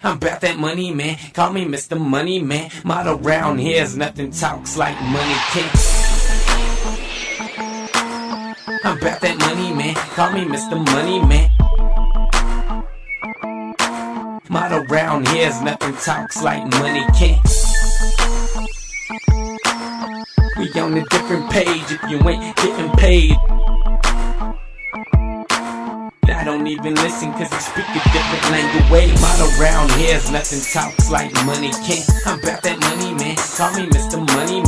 I'm about that money, man. Call me Mr. Money, man. Model around here's nothing talks like money can. I'm about that money, man. Call me Mr. Money, man. Model around here's nothing talks like money can. We on a different page if you ain't getting paid. Don't even listen cause you speak a different language. Model around here's nothing talks like money can. I'm about that money, man. Call me Mr. Money, man.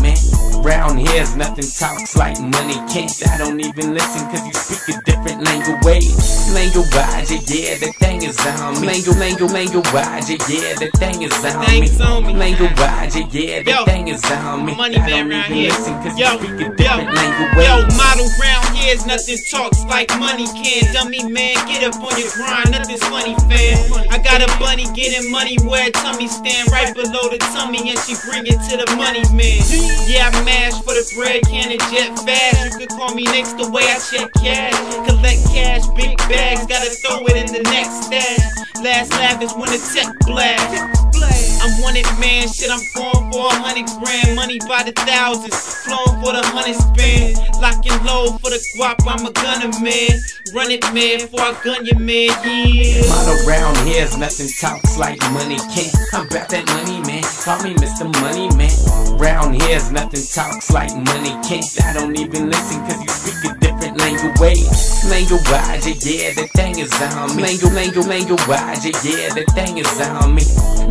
Round here's nothing talks like money can't. I don't even listen cause you speak a different language. Language, yeah, the thing is on me. Language, language, language, yeah, the thing is on me. Language, yeah, the thing is on me. Money man around here. Yo, yo, yo, model round here's nothing talks like money can. Dummy man, get up on your grind, nothing's funny, fam. I got a bunny getting money where tummy stand right below the tummy, and she bring it to the money man. Yeah, I mash for the bread, can it jet fast. You could call me next the way I check cash. Collect cash, big bags, gotta throw it in the next stash. Last laugh is when the tech blast. I'm wanted man, shit, I'm going hundred grand, money by the thousands, flowing for the hundred spin, locking low for the guap, I'm a gunner man, run it man, before I gun your man, yeah. Model around here's nothing talks like money can. I'm about that money man, call me Mr. Money man. Round here's nothing talks like money can. I don't even listen cause you speak a different language. Language, yeah, the thing is on me. Language, language, language, yeah, the thing is on me.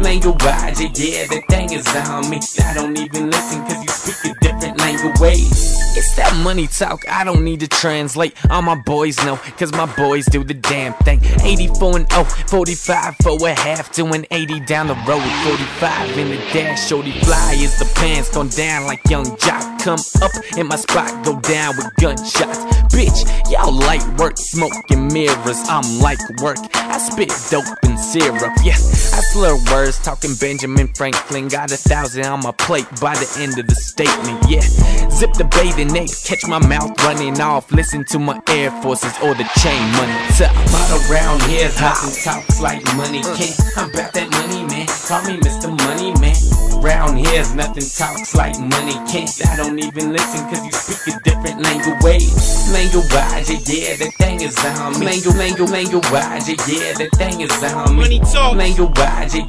Language, yeah, the thing is on me. I don't even listen cause you speak a different language. It's that money talk, I don't need to translate. All my boys know, cause my boys do the damn thing. 84 and 0, 45 for a half, doing 80 down the road. 45 in the dash, shorty fly as the pants gone down like Yung Joc. Come up in my spot, go down with gunshots. Bitch, y'all light work, smoking mirrors. I'm like work, I spit dope and syrup. Yeah, I slur words, talking Benjamin Franklin. Got a thousand on my plate by the end of the statement. Yeah, zip the bathing ape, catch my mouth running off. Listen to my Air Forces or the chain money. Top. Model around here's nothing talks like money can. I'm about that money, man. Call me Mr. Money, man. Round here's nothing talks like money can't. I don't even listen cause you speak a different language. Language, yeah, the thing is on me. Language, language, language, yeah, the thing is on me. Money talk. Language,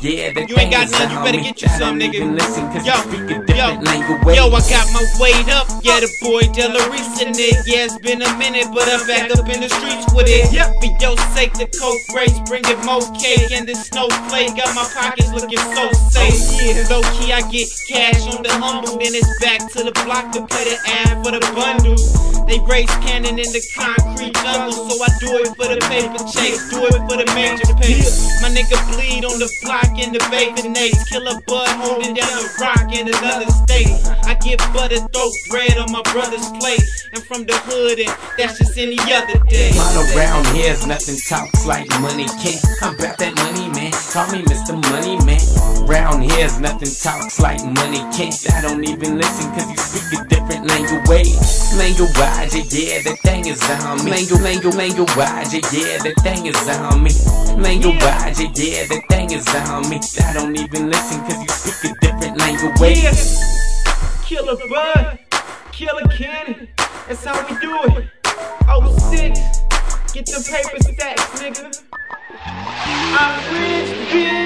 yeah, the You ain't thing got is none, you on better get you some, nigga. listen cause Yo, you speak a yo, language. Yo, I got my weight up, yeah, the boy Delarisa Nick. Yeah, it's been a minute, but I'm back up in the streets with it. Yep, for your sake, the coke race, bringing more cake and the snowflake. Got my pockets looking so safe. Oh, yeah, low key, I get cash on the humble, then it's back to the block to play the ad for the bundle. They race cannon in the concrete jungle, so I do it for the paper chase, do it for the major pay. My nigga bleed on the block in the bacon Nates, Killa Bud holding down the rock in another state. I get butter throat bread on my brother's plate, and from the hood, and that's just any other day. Model around here's nothing talks like money can. I'm about that money, man. Call me Mr. Money, man. Round here's nothing talks like money can't. I don't even listen cause you speak a different language. Language, yeah, the thing is on me. Language, language, language, yeah, the thing is on me. Language, yeah, the thing is on me. I don't even listen cause you speak a different language. Yeah. Killa Bud, Killer Cannon, that's how we do it. 06, get the paper stacks, nigga. I'm rich, bitch.